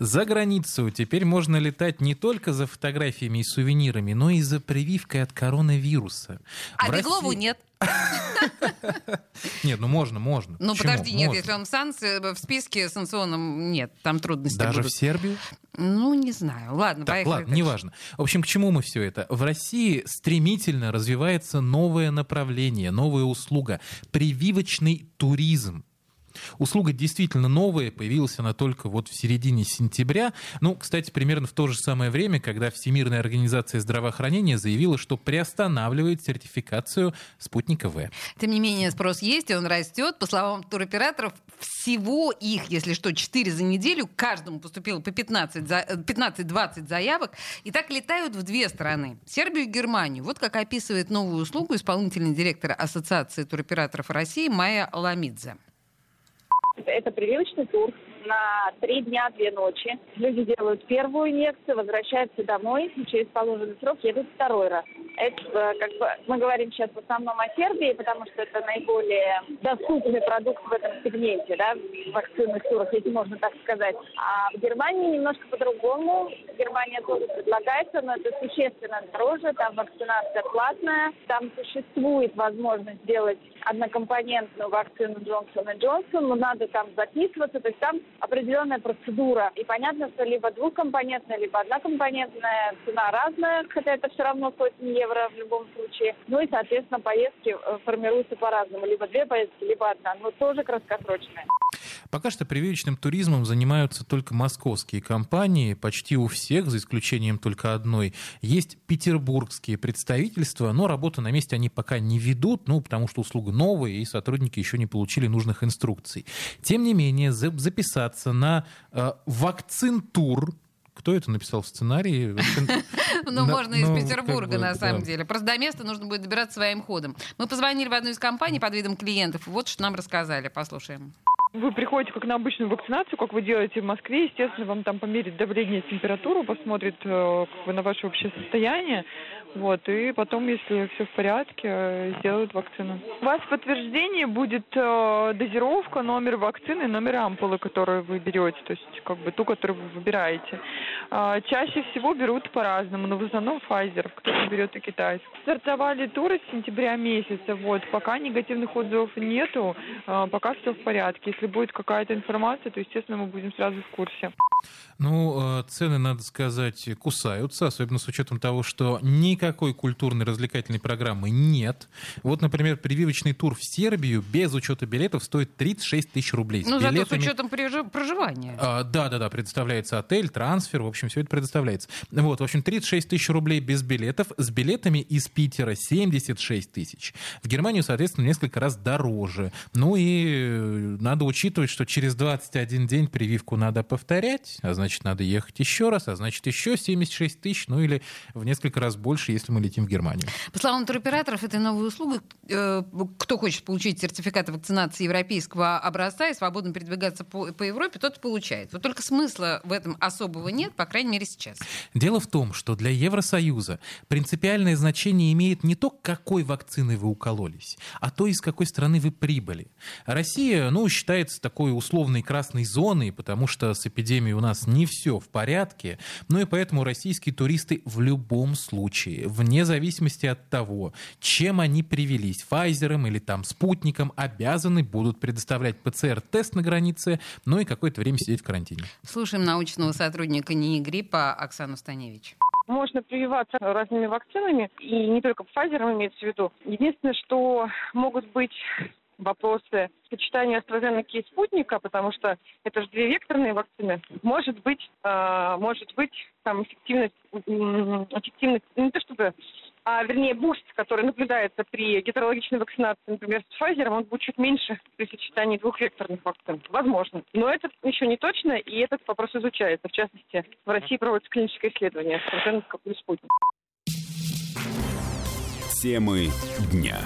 За границу теперь можно летать не только за фотографиями и сувенирами, но и за прививкой от коронавируса. А В Беглову России- нет. Нет, ну можно, можно. Ну, подожди, нет, если он в, санкции, в списке санкционном, нет, там трудности Даже в Сербию? Ну, не знаю. Ладно, Так, поехали. ладно, неважно. В общем, к чему мы все это? В России стремительно развивается новое направление, новая услуга — прививочный туризм. Услуга действительно новая, появилась она только вот в середине сентября. Ну, кстати, примерно в то же самое время, когда Всемирная организация здравоохранения заявила, что приостанавливает сертификацию спутника В. Тем не менее, спрос есть, и он растет. По словам туроператоров, всего их, если что, 4 за неделю. Каждому поступило по 15 за- э, 15-20 заявок. И так летают в две страны. Сербию и Германию. Вот как описывает новую услугу исполнительный директор Ассоциации туроператоров России Майя Ламидзе. Это прививочный тур на три дня, две ночи. Люди делают первую инъекцию, возвращаются домой, через положенный срок едут второй раз. Это э, как бы мы говорим сейчас в основном о Сербии, потому что это наиболее доступный продукт в этом сегменте, да, в вакцинных турах, если можно так сказать. А в Германии немножко по-другому. Германия тоже предлагается, но это существенно дороже. Там вакцинация платная. Там существует возможность сделать однокомпонентную вакцину Джонсон и Джонсон, но надо там записываться. То есть там определенная процедура. И понятно, что либо двухкомпонентная, либо однокомпонентная цена разная, хотя это все равно сотни евро в любом случае. Ну и, соответственно, поездки э, формируются по-разному. Либо две поездки, либо одна, но тоже краткосрочная. Пока что прививочным туризмом занимаются только московские компании. Почти у всех, за исключением только одной, есть петербургские представительства, но работу на месте они пока не ведут, ну, потому что услуга новая, и сотрудники еще не получили нужных инструкций. Тем не менее, за- записаться на э, вакцин-тур, кто это написал в сценарии? Ну, можно из ну, Петербурга, на самом деле. Просто до места нужно будет добираться своим ходом. Мы позвонили в одну из компаний под видом клиентов. Вот что нам рассказали. Послушаем. Вы приходите как на обычную вакцинацию, как вы делаете в Москве. Естественно, вам там померят давление, температуру, посмотрят э, как бы на ваше общее состояние. Вот, и потом, если все в порядке, э, сделают вакцину. У вас в подтверждении будет э, дозировка, номер вакцины, номер ампулы, которую вы берете, то есть как бы ту, которую вы выбираете. А, чаще всего берут по-разному, но в основном Pfizer, кто-то берет и китайский. Стартовали туры с сентября месяца, вот, пока негативных отзывов нету, пока все в порядке. Если будет какая-то информация, то, естественно, мы будем сразу в курсе. Ну, э, цены, надо сказать, кусаются, особенно с учетом того, что никакой культурной развлекательной программы нет. Вот, например, прививочный тур в Сербию без учета билетов стоит 36 тысяч рублей. Ну, зато с билетами- учетом проживания. А, Да, да, да, предоставляется отель, трансфер, в общем, все это предоставляется. Вот, в общем, 36 тысяч рублей без билетов, с билетами из Питера 76 тысяч. В Германию, соответственно, несколько раз дороже. Ну и э, надо учитывать, что через 21 день прививку надо повторять, а значит, надо ехать еще раз, а значит, еще 76 тысяч, ну или в несколько раз больше, если мы летим в Германию. По словам туроператоров, этой новой услуги, э, кто хочет получить сертификат вакцинации европейского образца и свободно передвигаться по, по Европе, тот получает. Вот только смысла в этом особого нет, по крайней мере, сейчас. Дело в том, что для Евросоюза принципиальное значение имеет не то, какой вакциной вы укололись, а то, из какой страны вы прибыли. Россия, ну, считается такой условной красной зоной, потому что с эпидемией у нас не все в порядке, ну и поэтому российские туристы в любом случае, вне зависимости от того, чем они привелись, Файзером или там спутником, обязаны будут предоставлять ПЦР-тест на границе, ну и какое-то время сидеть в карантине. Слушаем научного сотрудника НИИ гриппа Оксану Станевич. Можно прививаться разными вакцинами, и не только Pfizer имеется в виду. Единственное, что могут быть вопросы сочетания AstraZeneca и спутника, потому что это же две векторные вакцины. Может быть, э, может быть, там эффективность, эффективность, ну, не то чтобы, а вернее буст, который наблюдается при гетерологичной вакцинации, например, с Pfizer, он будет чуть меньше при сочетании двух векторных вакцин. Возможно. Но это еще не точно, и этот вопрос изучается. В частности, в России проводится клиническое исследование AstraZeneca плюс спутник. Темы дня.